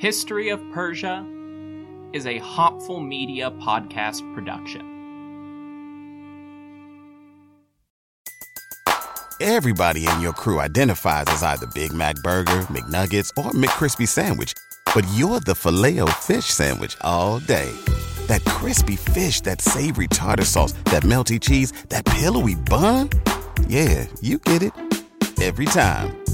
History of Persia is a Hopful Media podcast production. Everybody in your crew identifies as either Big Mac Burger, McNuggets, or McCrispy Sandwich, but you're the filet fish Sandwich all day. That crispy fish, that savory tartar sauce, that melty cheese, that pillowy bun. Yeah, you get it every time.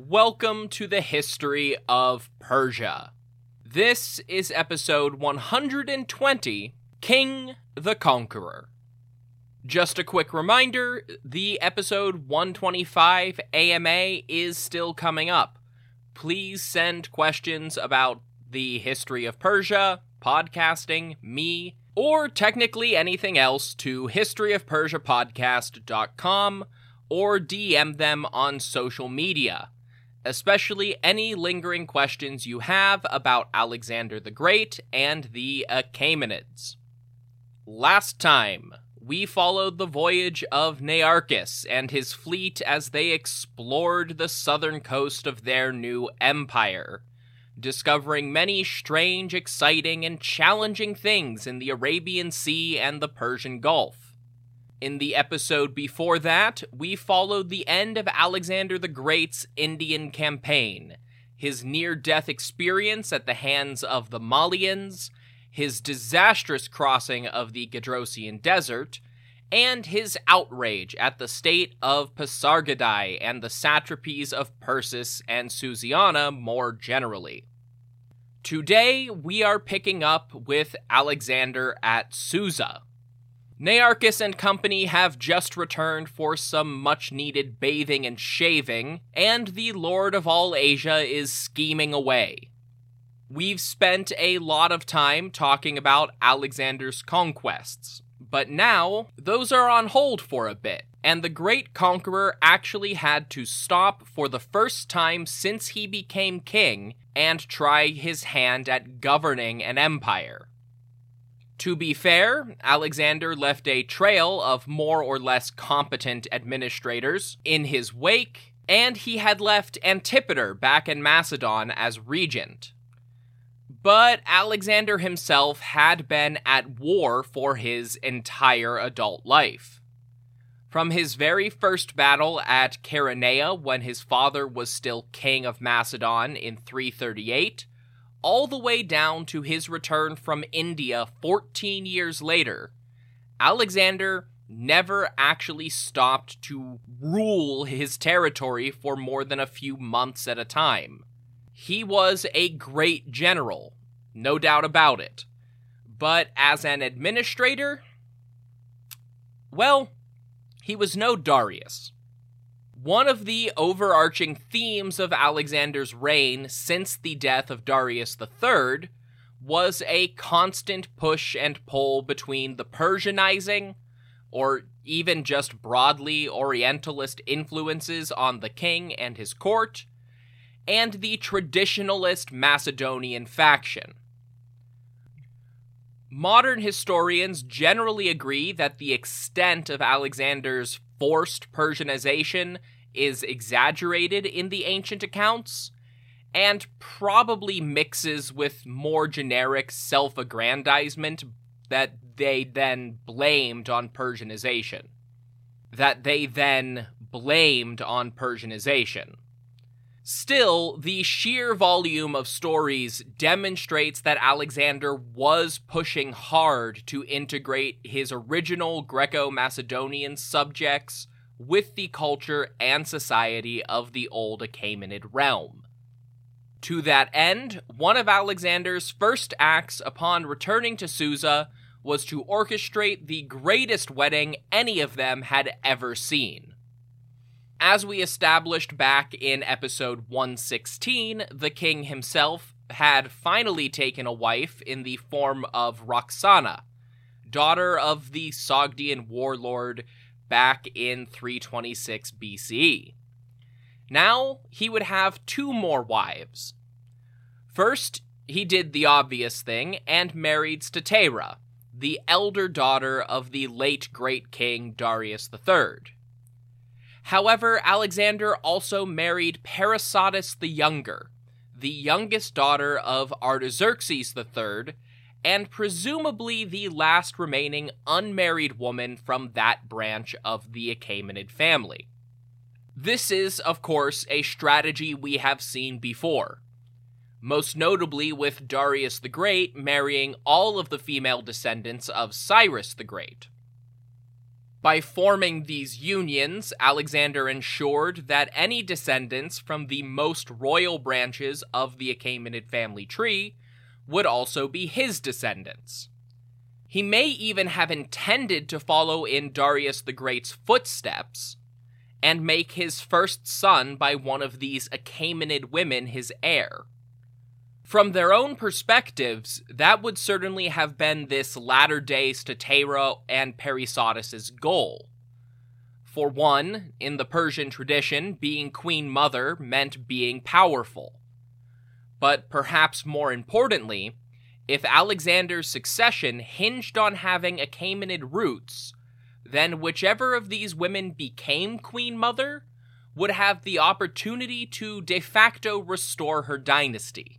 Welcome to the history of Persia. This is episode 120 King the Conqueror. Just a quick reminder the episode 125 AMA is still coming up. Please send questions about the history of Persia, podcasting, me, or technically anything else to historyofpersiapodcast.com or DM them on social media especially any lingering questions you have about Alexander the Great and the Achaemenids. Last time, we followed the voyage of Nearchus and his fleet as they explored the southern coast of their new empire, discovering many strange, exciting, and challenging things in the Arabian Sea and the Persian Gulf. In the episode before that, we followed the end of Alexander the Great's Indian campaign, his near death experience at the hands of the Mallians, his disastrous crossing of the Gedrosian Desert, and his outrage at the state of Pasargadae and the satrapies of Persis and Susiana more generally. Today, we are picking up with Alexander at Susa, Nearchus and company have just returned for some much needed bathing and shaving, and the Lord of all Asia is scheming away. We've spent a lot of time talking about Alexander's conquests, but now those are on hold for a bit, and the great conqueror actually had to stop for the first time since he became king and try his hand at governing an empire. To be fair, Alexander left a trail of more or less competent administrators in his wake, and he had left Antipater back in Macedon as regent. But Alexander himself had been at war for his entire adult life. From his very first battle at Chaeronea when his father was still king of Macedon in 338, all the way down to his return from India 14 years later, Alexander never actually stopped to rule his territory for more than a few months at a time. He was a great general, no doubt about it. But as an administrator, well, he was no Darius. One of the overarching themes of Alexander's reign since the death of Darius III was a constant push and pull between the Persianizing, or even just broadly Orientalist influences on the king and his court, and the traditionalist Macedonian faction. Modern historians generally agree that the extent of Alexander's forced Persianization is exaggerated in the ancient accounts, and probably mixes with more generic self aggrandizement that they then blamed on Persianization. That they then blamed on Persianization. Still, the sheer volume of stories demonstrates that Alexander was pushing hard to integrate his original Greco Macedonian subjects with the culture and society of the old Achaemenid realm. To that end, one of Alexander's first acts upon returning to Susa was to orchestrate the greatest wedding any of them had ever seen. As we established back in episode 116, the king himself had finally taken a wife in the form of Roxana, daughter of the Sogdian warlord back in 326 BCE. Now he would have two more wives. First, he did the obvious thing and married Stateira, the elder daughter of the late great king Darius III. However, Alexander also married Parysatis the Younger, the youngest daughter of Artaxerxes III, and presumably the last remaining unmarried woman from that branch of the Achaemenid family. This is, of course, a strategy we have seen before, most notably with Darius the Great marrying all of the female descendants of Cyrus the Great. By forming these unions, Alexander ensured that any descendants from the most royal branches of the Achaemenid family tree would also be his descendants. He may even have intended to follow in Darius the Great's footsteps and make his first son by one of these Achaemenid women his heir. From their own perspectives, that would certainly have been this latter day Stateira and Parysatis' goal. For one, in the Persian tradition, being queen mother meant being powerful. But perhaps more importantly, if Alexander's succession hinged on having Achaemenid roots, then whichever of these women became queen mother would have the opportunity to de facto restore her dynasty.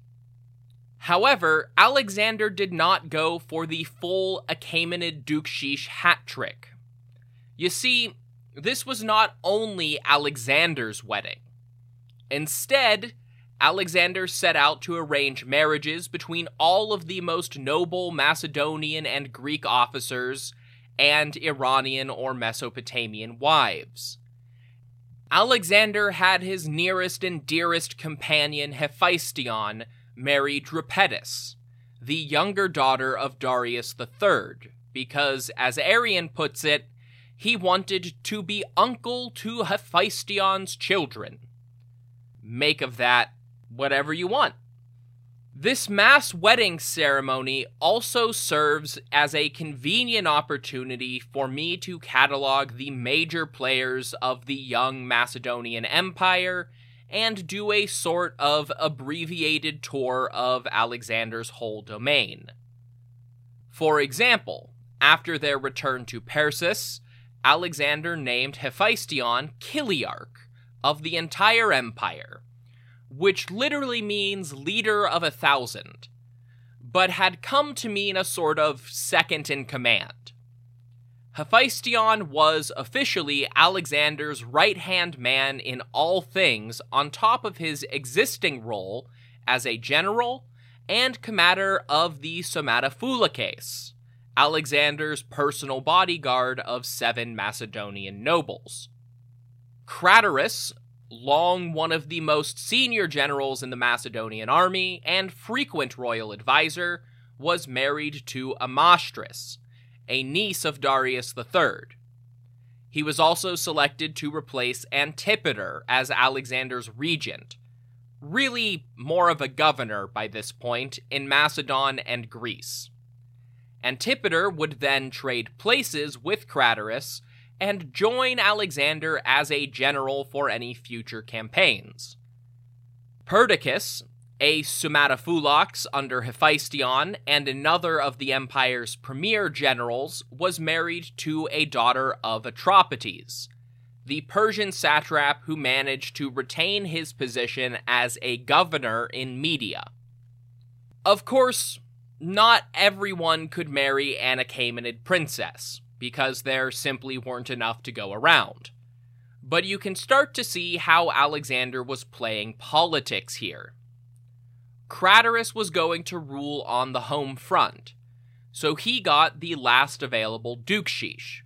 However, Alexander did not go for the full Achaemenid Dukeshish hat trick. You see, this was not only Alexander's wedding. Instead, Alexander set out to arrange marriages between all of the most noble Macedonian and Greek officers and Iranian or Mesopotamian wives. Alexander had his nearest and dearest companion Hephaestion marry Drypetis, the younger daughter of Darius III, because, as Arrian puts it, he wanted to be uncle to Hephaestion's children. Make of that whatever you want. This mass wedding ceremony also serves as a convenient opportunity for me to catalog the major players of the young Macedonian Empire and do a sort of abbreviated tour of Alexander's whole domain. For example, after their return to Persis, Alexander named Hephaestion Chiliarch of the entire empire, which literally means leader of a thousand, but had come to mean a sort of second in command. Hephaestion was officially Alexander's right hand man in all things, on top of his existing role as a general and commander of the Somatophylakes, Alexander's personal bodyguard of seven Macedonian nobles. Craterus, long one of the most senior generals in the Macedonian army and frequent royal advisor, was married to Amastris, a niece of Darius III. He was also selected to replace Antipater as Alexander's regent, really more of a governor by this point in Macedon and Greece. Antipater would then trade places with Craterus and join Alexander as a general for any future campaigns. Perdiccas, a Somatophylakes under Hephaestion and another of the empire's premier generals, was married to a daughter of Atropates, the Persian satrap who managed to retain his position as a governor in Media. Of course, not everyone could marry an Achaemenid princess, because there simply weren't enough to go around. But you can start to see how Alexander was playing politics here Craterus was going to rule on the home front, so he got the last available Dukeshish.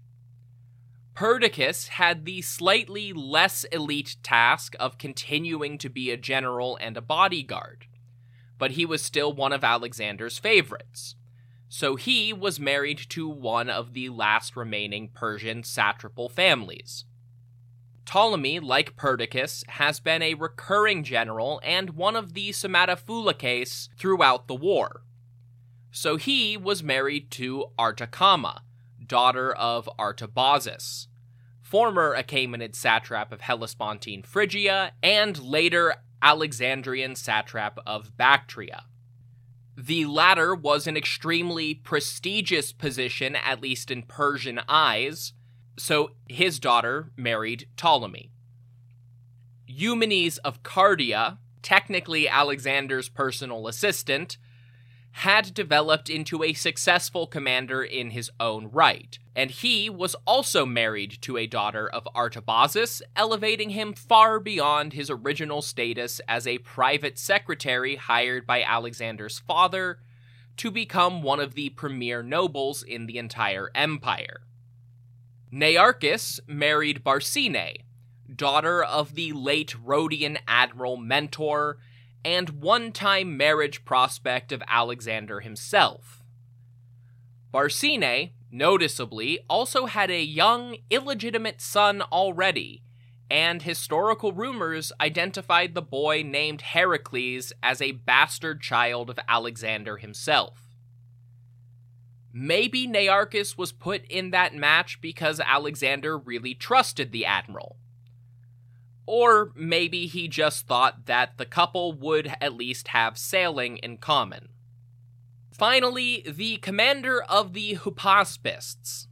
Perdiccas had the slightly less elite task of continuing to be a general and a bodyguard, but he was still one of Alexander's favorites. So he was married to one of the last remaining Persian satrapal families. Ptolemy, like Perdiccas, has been a recurring general and one of the Somatophylakes throughout the war. So he was married to Artacama, daughter of Artabazus, former Achaemenid satrap of Hellespontine Phrygia and later Alexandrian satrap of Bactria. The latter was an extremely prestigious position, at least in Persian eyes, so his daughter married Ptolemy. Eumenes of Cardia, technically Alexander's personal assistant, had developed into a successful commander in his own right, and he was also married to a daughter of Artabazus, elevating him far beyond his original status as a private secretary hired by Alexander's father to become one of the premier nobles in the entire empire. Nearchus married Barsine, daughter of the late Rhodian admiral Mentor and one time marriage prospect of Alexander himself. Barsine, noticeably, also had a young, illegitimate son already, and historical rumors identified the boy named Heracles as a bastard child of Alexander himself. Maybe Nearchus was put in that match because Alexander really trusted the admiral. Or maybe he just thought that the couple would at least have sailing in common. Finally, the commander of the Hypaspists,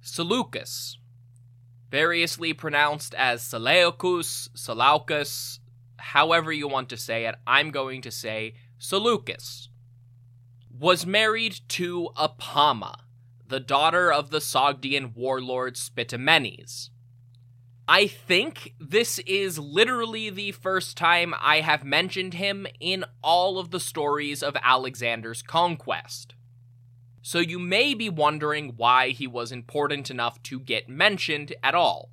Seleucus, variously pronounced as Seleucus, Seleucus, however you want to say it, I'm going to say Seleucus, was married to Apama, the daughter of the Sogdian warlord Spitamenes. I think this is literally the first time I have mentioned him in all of the stories of Alexander's conquest. So you may be wondering why he was important enough to get mentioned at all.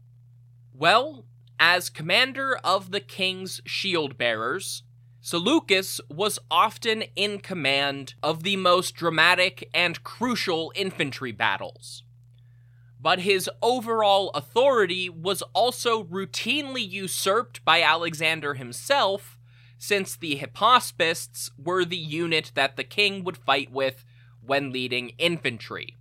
Well, as commander of the king's shield bearers, Seleucus was often in command of the most dramatic and crucial infantry battles but his overall authority was also routinely usurped by Alexander himself, since the Hypaspists were the unit that the king would fight with when leading infantry.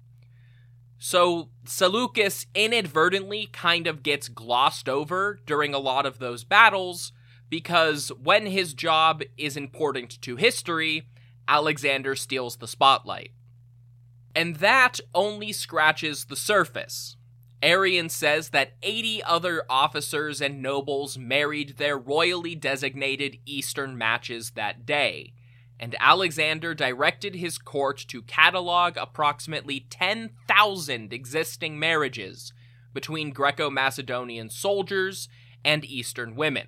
So Seleucus inadvertently kind of gets glossed over during a lot of those battles because when his job is important to history, Alexander steals the spotlight. And that only scratches the surface. Arrian says that 80 other officers and nobles married their royally designated Eastern matches that day, and Alexander directed his court to catalog approximately 10,000 existing marriages between Greco Macedonian soldiers and Eastern women.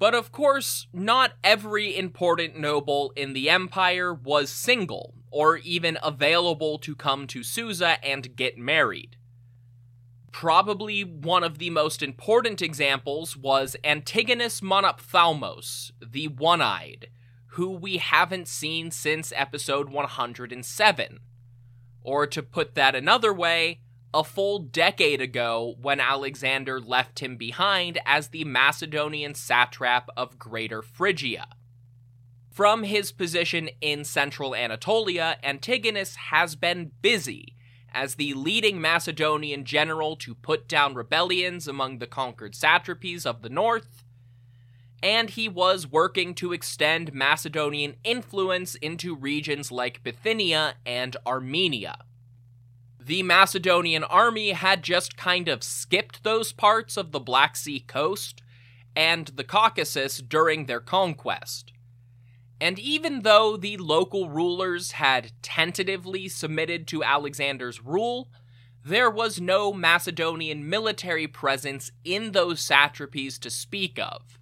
But of course, not every important noble in the empire was single, or even available to come to Susa and get married. Probably one of the most important examples was Antigonus Monophthalmos, the One Eyed, who we haven't seen since episode 107. Or to put that another way, a full decade ago when Alexander left him behind as the Macedonian satrap of Greater Phrygia. From his position in central Anatolia, Antigonus has been busy as the leading Macedonian general to put down rebellions among the conquered satrapies of the north, and he was working to extend Macedonian influence into regions like Bithynia and Armenia. The Macedonian army had just kind of skipped those parts of the Black Sea coast and the Caucasus during their conquest. And even though the local rulers had tentatively submitted to Alexander's rule, there was no Macedonian military presence in those satrapies to speak of.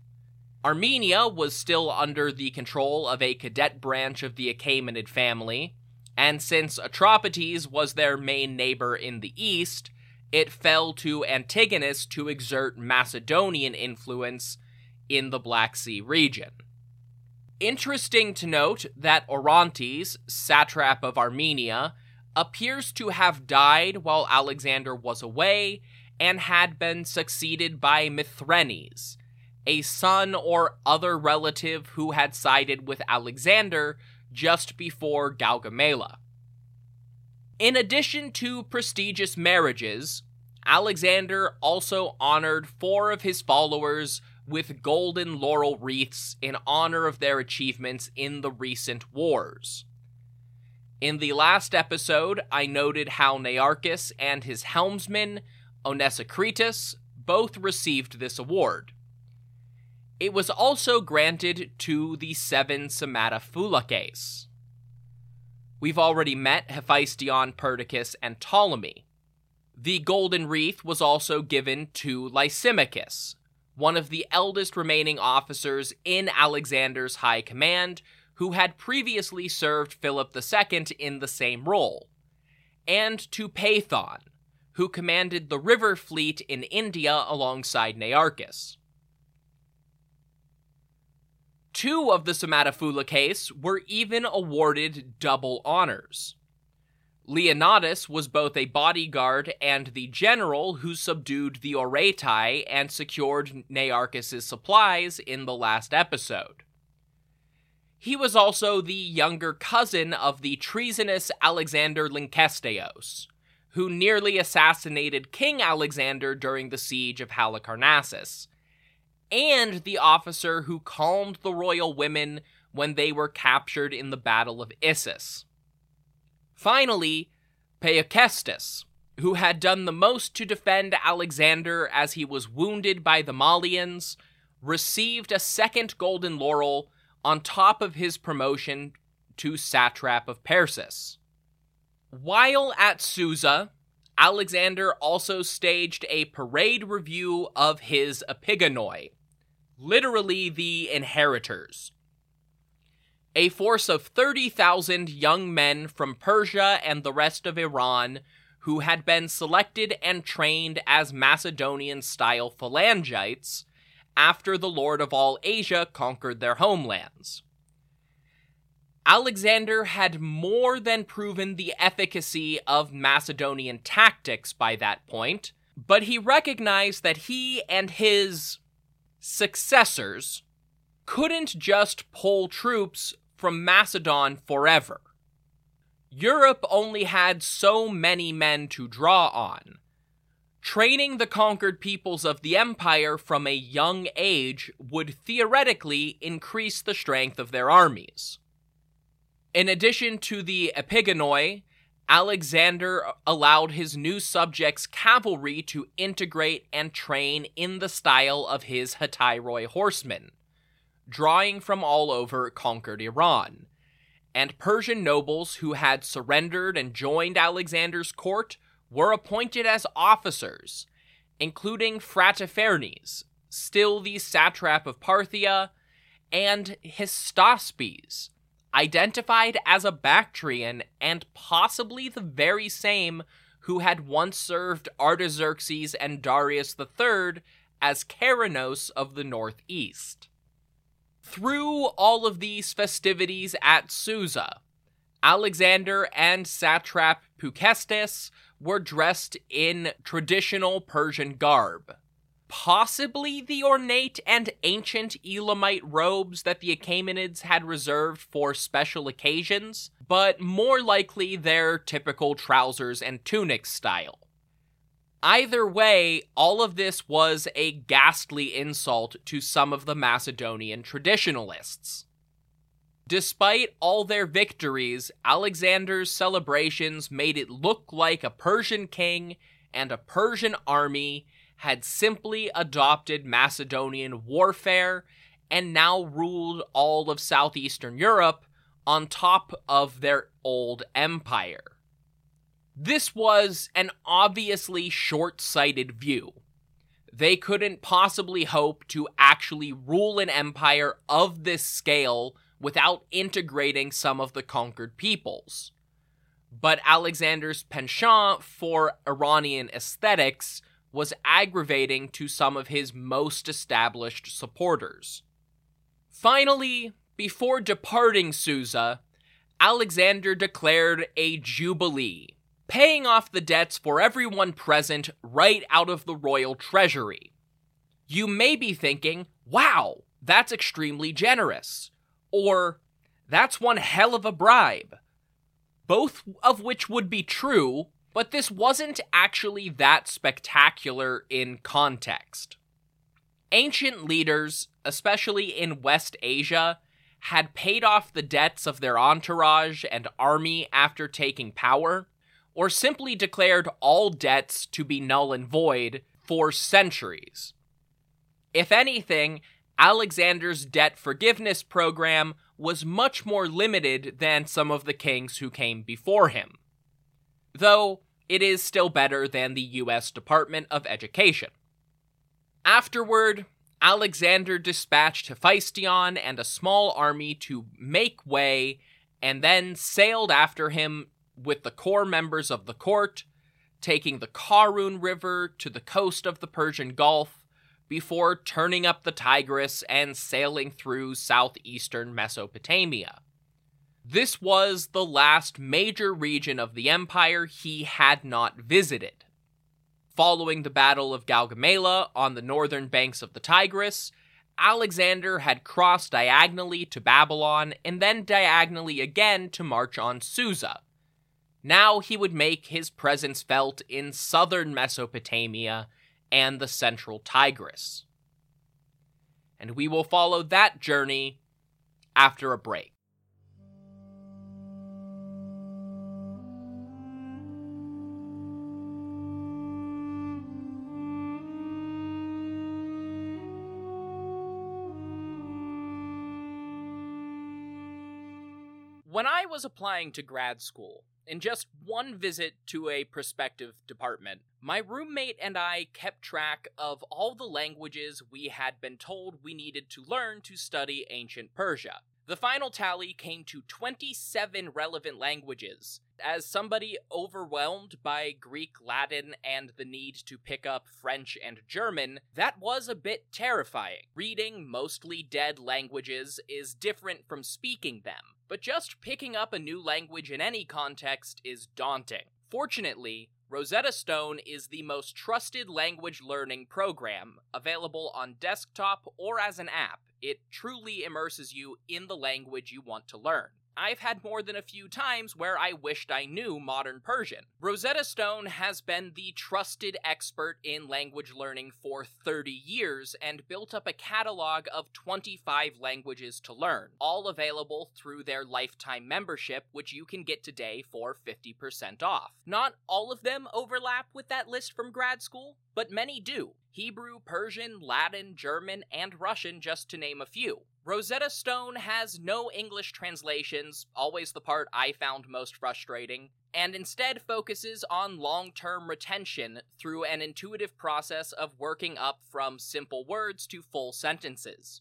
Armenia was still under the control of a cadet branch of the Achaemenid family, and since Atropates was their main neighbor in the east, it fell to Antigonus to exert Macedonian influence in the Black Sea region. Interesting to note that Orontes, satrap of Armenia, appears to have died while Alexander was away, and had been succeeded by Mithrenes, a son or other relative who had sided with Alexander just before Gaugamela. In addition to prestigious marriages, Alexander also honored four of his followers with golden laurel wreaths in honor of their achievements in the recent wars. In the last episode, I noted how Nearchus and his helmsman, Onesicritus, both received this award. It was also granted to the seven Somatophylakes. We've already met Hephaestion, Perdiccas, and Ptolemy. The Golden Wreath was also given to Lysimachus, one of the eldest remaining officers in Alexander's high command, who had previously served Philip II in the same role, and to Peithon, who commanded the river fleet in India alongside Nearchus. Two of the Somatophylakes were even awarded double honors. Leonnatus was both a bodyguard and the general who subdued the Oretai and secured Nearchus's supplies in the last episode. He was also the younger cousin of the treasonous Alexander Lynkesteos, who nearly assassinated King Alexander during the siege of Halicarnassus, and the officer who calmed the royal women when they were captured in the Battle of Issus. Finally, Peucestas, who had done the most to defend Alexander as he was wounded by the Mallians, received a second golden laurel on top of his promotion to satrap of Persis. While at Susa, Alexander also staged a parade review of his epigonoi, literally the inheritors, a force of 30,000 young men from Persia and the rest of Iran who had been selected and trained as Macedonian style phalangites after the Lord of all Asia conquered their homelands. Alexander had more than proven the efficacy of Macedonian tactics by that point, but he recognized that he and his successors couldn't just pull troops from Macedon forever. Europe only had so many men to draw on. Training the conquered peoples of the empire from a young age would theoretically increase the strength of their armies. In addition to the epigonoi, Alexander allowed his new subjects' cavalry to integrate and train in the style of his Hetairoi horsemen drawing from all over conquered Iran, and Persian nobles who had surrendered and joined Alexander's court were appointed as officers, including Phrataphernes, still the satrap of Parthia, and Hystaspes, identified as a Bactrian and possibly the very same who had once served Artaxerxes and Darius III as Ceranos of the northeast. Through all of these festivities at Susa, Alexander and satrap Peucestas were dressed in traditional Persian garb. Possibly the ornate and ancient Elamite robes that the Achaemenids had reserved for special occasions, but more likely their typical trousers and tunic style. Either way, all of this was a ghastly insult to some of the Macedonian traditionalists. Despite all their victories, Alexander's celebrations made it look like a Persian king and a Persian army had simply adopted Macedonian warfare and now ruled all of southeastern Europe on top of their old empire. This was an obviously short sighted view. They couldn't possibly hope to actually rule an empire of this scale without integrating some of the conquered peoples. But Alexander's penchant for Iranian aesthetics was aggravating to some of his most established supporters. Finally, before departing Susa, Alexander declared a jubilee paying off the debts for everyone present right out of the royal treasury. You may be thinking, wow, that's extremely generous. Or, that's one hell of a bribe. Both of which would be true, but this wasn't actually that spectacular in context. Ancient leaders, especially in West Asia, had paid off the debts of their entourage and army after taking power, or simply declared all debts to be null and void for centuries. If anything, Alexander's debt forgiveness program was much more limited than some of the kings who came before him. Though, it is still better than the US Department of Education. Afterward, Alexander dispatched Hephaestion and a small army to make way, and then sailed after him with the core members of the court, taking the Karun River to the coast of the Persian Gulf before turning up the Tigris and sailing through southeastern Mesopotamia. This was the last major region of the empire he had not visited. Following the Battle of Gaugamela on the northern banks of the Tigris, Alexander had crossed diagonally to Babylon and then diagonally again to march on Susa. Now he would make his presence felt in southern Mesopotamia and the central Tigris. And we will follow that journey after a break. When I was applying to grad school, in just one visit to a prospective department, my roommate and I kept track of all the languages we had been told we needed to learn to study ancient Persia. The final tally came to 27 relevant languages. As somebody overwhelmed by Greek, Latin, and the need to pick up French and German, that was a bit terrifying. Reading mostly dead languages is different from speaking them but just picking up a new language in any context is daunting. Fortunately, Rosetta Stone is the most trusted language learning program available on desktop or as an app. It truly immerses you in the language you want to learn. I've had more than a few times where I wished I knew modern Persian. Rosetta Stone has been the trusted expert in language learning for 30 years and built up a catalog of 25 languages to learn, all available through their lifetime membership, which you can get today for 50% off. Not all of them overlap with that list from grad school, but many do. Hebrew, Persian, Latin, German, and Russian, just to name a few. Rosetta Stone has no English translations, always the part I found most frustrating, and instead focuses on long term retention through an intuitive process of working up from simple words to full sentences.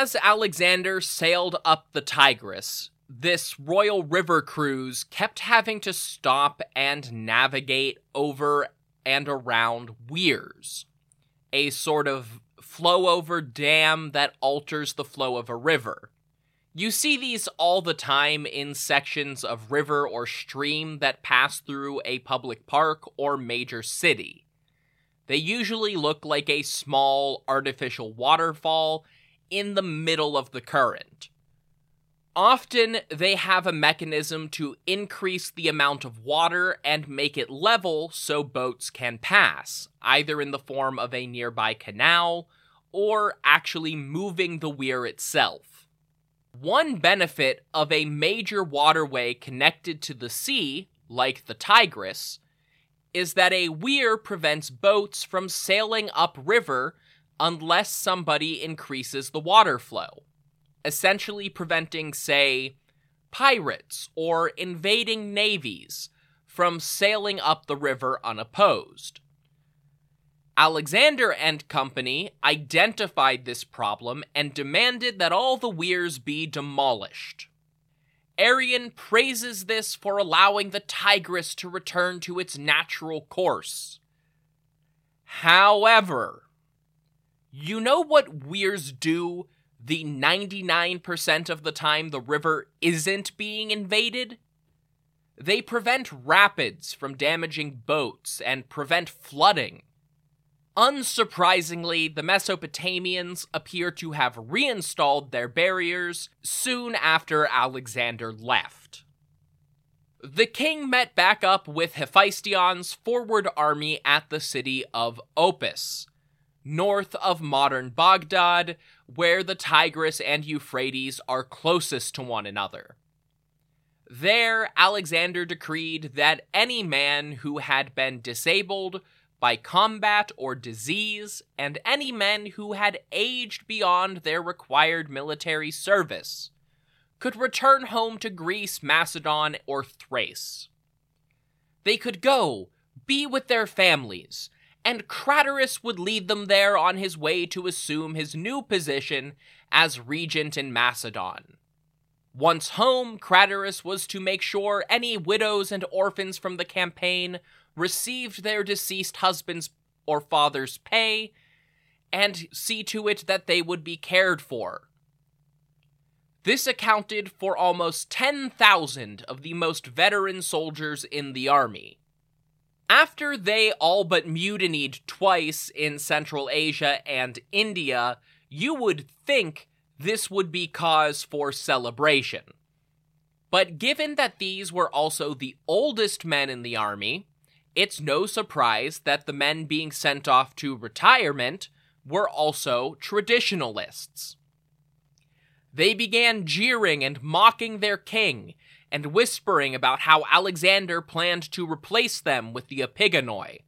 As Alexander sailed up the Tigris, this royal river cruise kept having to stop and navigate over and around weirs, a sort of flow over dam that alters the flow of a river. You see these all the time in sections of river or stream that pass through a public park or major city. They usually look like a small artificial waterfall in the middle of the current. Often, they have a mechanism to increase the amount of water and make it level so boats can pass, either in the form of a nearby canal or actually moving the weir itself. One benefit of a major waterway connected to the sea, like the Tigris, is that a weir prevents boats from sailing upriver unless somebody increases the water flow, essentially preventing, say, pirates or invading navies from sailing up the river unopposed. Alexander and company identified this problem and demanded that all the weirs be demolished. Arrian praises this for allowing the Tigris to return to its natural course. However, you know what weirs do the 99% of the time the river isn't being invaded? They prevent rapids from damaging boats and prevent flooding. Unsurprisingly, the Mesopotamians appear to have reinstalled their barriers soon after Alexander left. The king met back up with Hephaestion's forward army at the city of Opis, north of modern Baghdad, where the Tigris and Euphrates are closest to one another. There, Alexander decreed that any man who had been disabled by combat or disease, and any men who had aged beyond their required military service could return home to Greece, Macedon, or Thrace. They could go, be with their families, and Craterus would lead them there on his way to assume his new position as regent in Macedon. Once home, Craterus was to make sure any widows and orphans from the campaign received their deceased husband's or father's pay, and see to it that they would be cared for. This accounted for almost 10,000 of the most veteran soldiers in the army. After they all but mutinied twice in Central Asia and India, you would think this would be cause for celebration. But given that these were also the oldest men in the army, it's no surprise that the men being sent off to retirement were also traditionalists. They began jeering and mocking their king and whispering about how Alexander planned to replace them with the Epigonoi.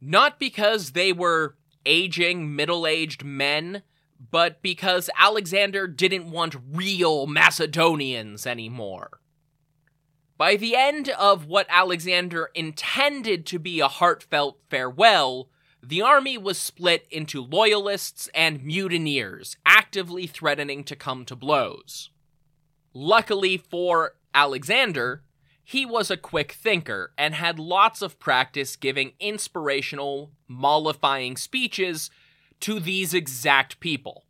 Not because they were aging, middle aged men, but because Alexander didn't want real Macedonians anymore. By the end of what Alexander intended to be a heartfelt farewell, the army was split into loyalists and mutineers, actively threatening to come to blows. Luckily for Alexander, he was a quick thinker and had lots of practice giving inspirational, mollifying speeches to these exact people.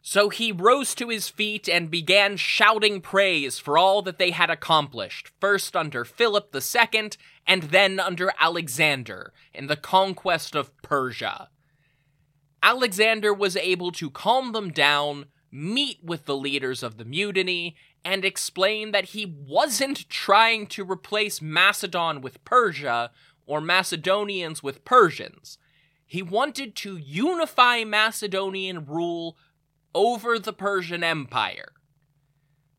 So he rose to his feet and began shouting praise for all that they had accomplished, first under Philip II and then under Alexander in the conquest of Persia. Alexander was able to calm them down, meet with the leaders of the mutiny, and explain that he wasn't trying to replace Macedon with Persia or Macedonians with Persians. He wanted to unify Macedonian rule over the Persian Empire.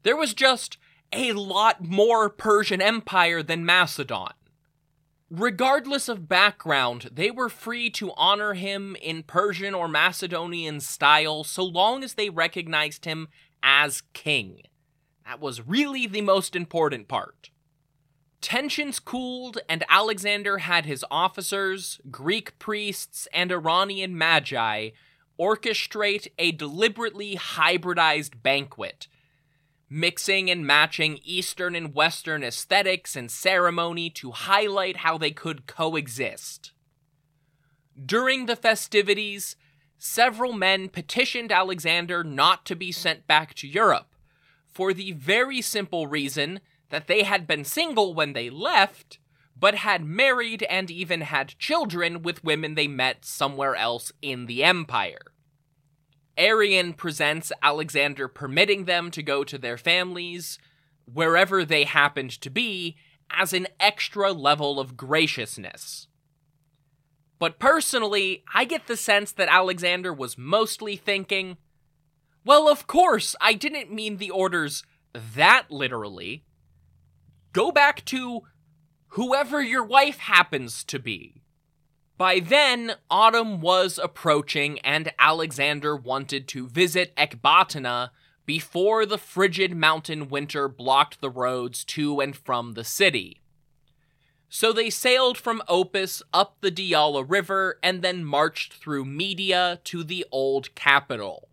There was just a lot more Persian Empire than Macedon. Regardless of background, they were free to honor him in Persian or Macedonian style so long as they recognized him as king. That was really the most important part. Tensions cooled, and Alexander had his officers, Greek priests, and Iranian magi orchestrate a deliberately hybridized banquet, mixing and matching Eastern and Western aesthetics and ceremony to highlight how they could coexist. During the festivities, several men petitioned Alexander not to be sent back to Europe, for the very simple reason that they had been single when they left, but had married and even had children with women they met somewhere else in the empire. Arrian presents Alexander permitting them to go to their families, wherever they happened to be, as an extra level of graciousness. But personally, I get the sense that Alexander was mostly thinking, well, of course, I didn't mean the orders that literally. Go back to whoever your wife happens to be. By then, autumn was approaching, and Alexander wanted to visit Ecbatana before the frigid mountain winter blocked the roads to and from the city. So they sailed from Opis up the Diyala River and then marched through Media to the old capital.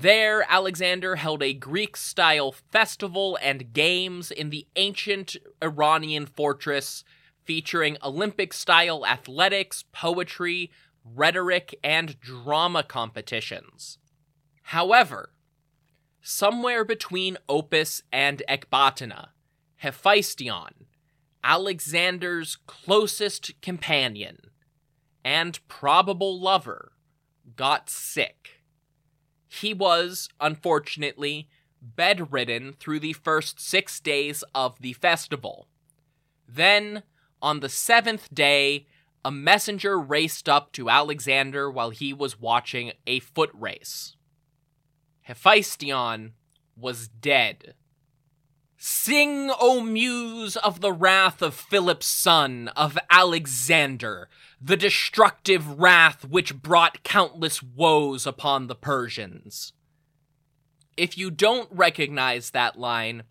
There, Alexander held a Greek style festival and games in the ancient Iranian fortress, featuring Olympic style athletics, poetry, rhetoric, and drama competitions. However, somewhere between Opis and Ecbatana, Hephaestion, Alexander's closest companion and probable lover, got sick. He was, unfortunately, bedridden through the first six days of the festival. Then, on the seventh day, a messenger raced up to Alexander while he was watching a foot race. Hephaestion was dead. Sing, O muse of the wrath of Philip's son, of Alexander, the destructive wrath which brought countless woes upon the Persians. If you don't recognize that line,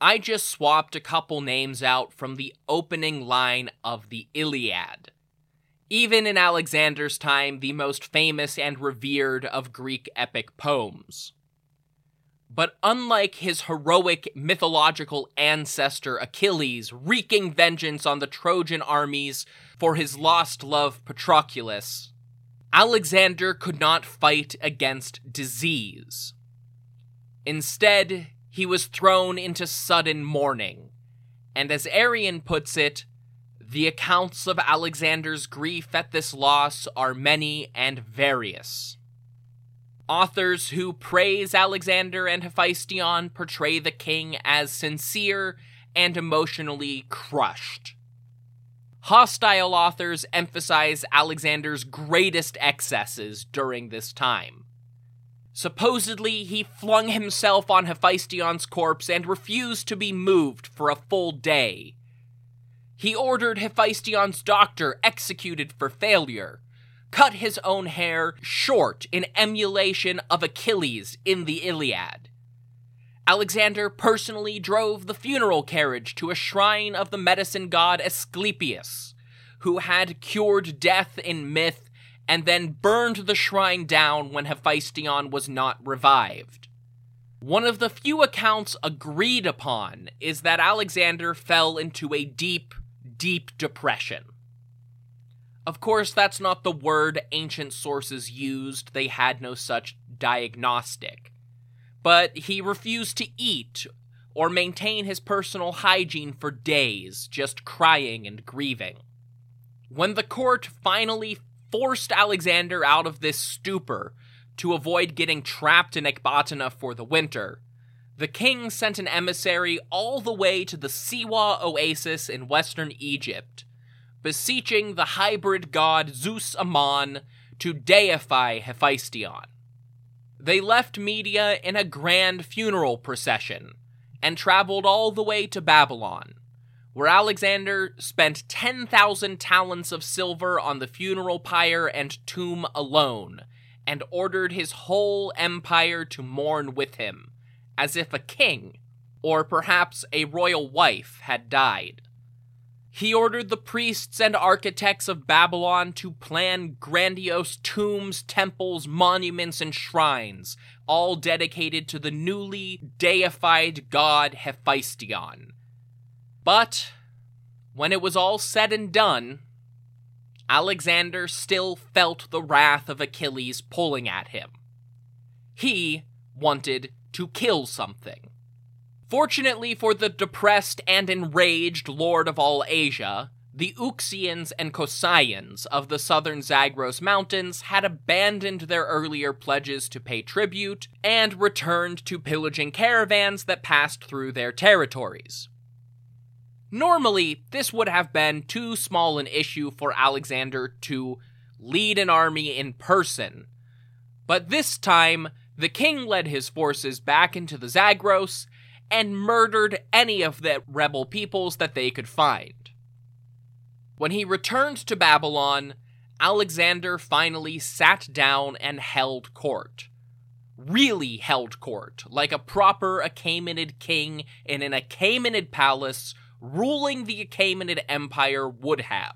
I just swapped a couple names out from the opening line of the Iliad. Even in Alexander's time, the most famous and revered of Greek epic poems. But unlike his heroic mythological ancestor Achilles wreaking vengeance on the Trojan armies for his lost love Patroclus, Alexander could not fight against disease. Instead, he was thrown into sudden mourning, and as Arrian puts it, the accounts of Alexander's grief at this loss are many and various. Authors who praise Alexander and Hephaestion portray the king as sincere and emotionally crushed. Hostile authors emphasize Alexander's greatest excesses during this time. Supposedly, he flung himself on Hephaestion's corpse and refused to be moved for a full day. He ordered Hephaestion's doctor executed for failure, cut his own hair short in emulation of Achilles in the Iliad. Alexander personally drove the funeral carriage to a shrine of the medicine god Asclepius, who had cured death in myth and then burned the shrine down when Hephaestion was not revived. One of the few accounts agreed upon is that Alexander fell into a deep, deep depression. Of course, that's not the word ancient sources used, they had no such diagnostic. But he refused to eat or maintain his personal hygiene for days, just crying and grieving. When the court finally forced Alexander out of this stupor to avoid getting trapped in Ecbatana for the winter, the king sent an emissary all the way to the Siwa oasis in western Egypt beseeching the hybrid god Zeus Ammon to deify Hephaestion. They left Media in a grand funeral procession and traveled all the way to Babylon, where Alexander spent 10,000 talents of silver on the funeral pyre and tomb alone, and ordered his whole empire to mourn with him, as if a king, or perhaps a royal wife, had died. He ordered the priests and architects of Babylon to plan grandiose tombs, temples, monuments, and shrines, all dedicated to the newly deified god Hephaestion. But, when it was all said and done, Alexander still felt the wrath of Achilles pulling at him. He wanted to kill something. Fortunately for the depressed and enraged lord of all Asia, the Uxians and Kosaians of the southern Zagros Mountains had abandoned their earlier pledges to pay tribute and returned to pillaging caravans that passed through their territories. Normally, this would have been too small an issue for Alexander to lead an army in person, but this time the king led his forces back into the Zagros and murdered any of the rebel peoples that they could find. When he returned to Babylon, Alexander finally sat down and held court. Really held court, like a proper Achaemenid king in an Achaemenid palace ruling the Achaemenid Empire would have.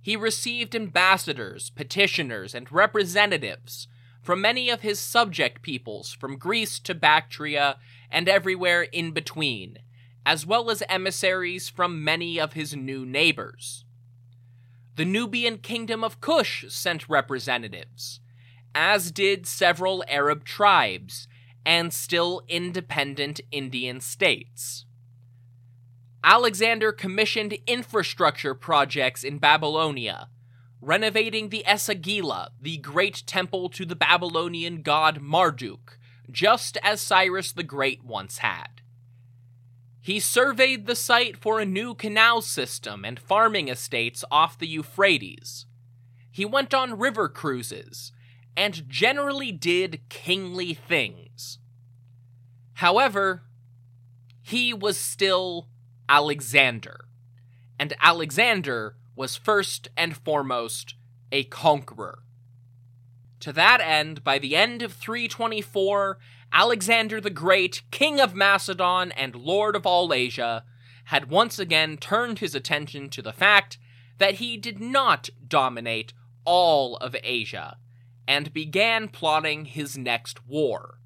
He received ambassadors, petitioners, and representatives from many of his subject peoples from Greece to Bactria and everywhere in between, as well as emissaries from many of his new neighbors. The Nubian kingdom of Kush sent representatives, as did several Arab tribes and still independent Indian states. Alexander commissioned infrastructure projects in Babylonia, renovating the Esagila, the great temple to the Babylonian god Marduk, just as Cyrus the Great once had. He surveyed the site for a new canal system and farming estates off the Euphrates. He went on river cruises and generally did kingly things. However, he was still Alexander. And Alexander was first and foremost a conqueror. To that end, by the end of 324, Alexander the Great, King of Macedon and Lord of all Asia, had once again turned his attention to the fact that he did not dominate all of Asia, and began plotting his next war.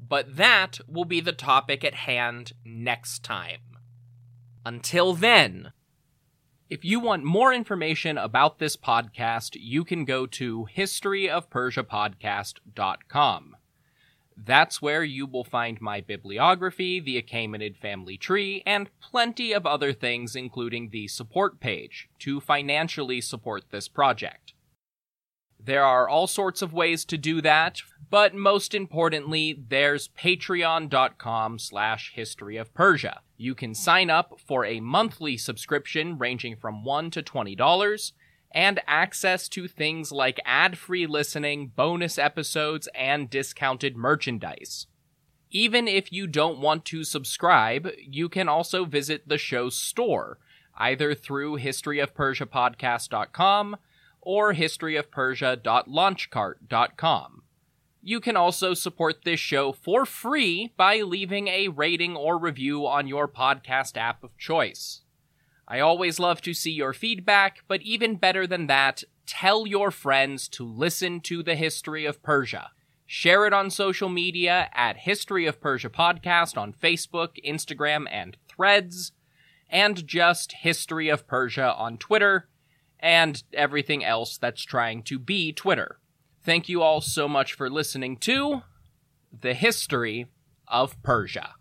But that will be the topic at hand next time. Until then, if you want more information about this podcast, you can go to historyofpersiapodcast.com. That's where you will find my bibliography, the Achaemenid family tree, and plenty of other things, including the support page, to financially support this project. There are all sorts of ways to do that, but most importantly, there's patreon.com slash history of Persia. You can sign up for a monthly subscription ranging from $1 to $20 and access to things like ad free listening, bonus episodes, and discounted merchandise. Even if you don't want to subscribe, you can also visit the show's store, either through historyofpersiapodcast.com or historyofpersia.launchcart.com. You can also support this show for free by leaving a rating or review on your podcast app of choice. I always love to see your feedback, but even better than that, tell your friends to listen to the History of Persia. Share it on social media at History of Persia Podcast on Facebook, Instagram, and Threads, and just History of Persia on Twitter, and everything else that's trying to be Twitter. Thank you all so much for listening to The History of Persia.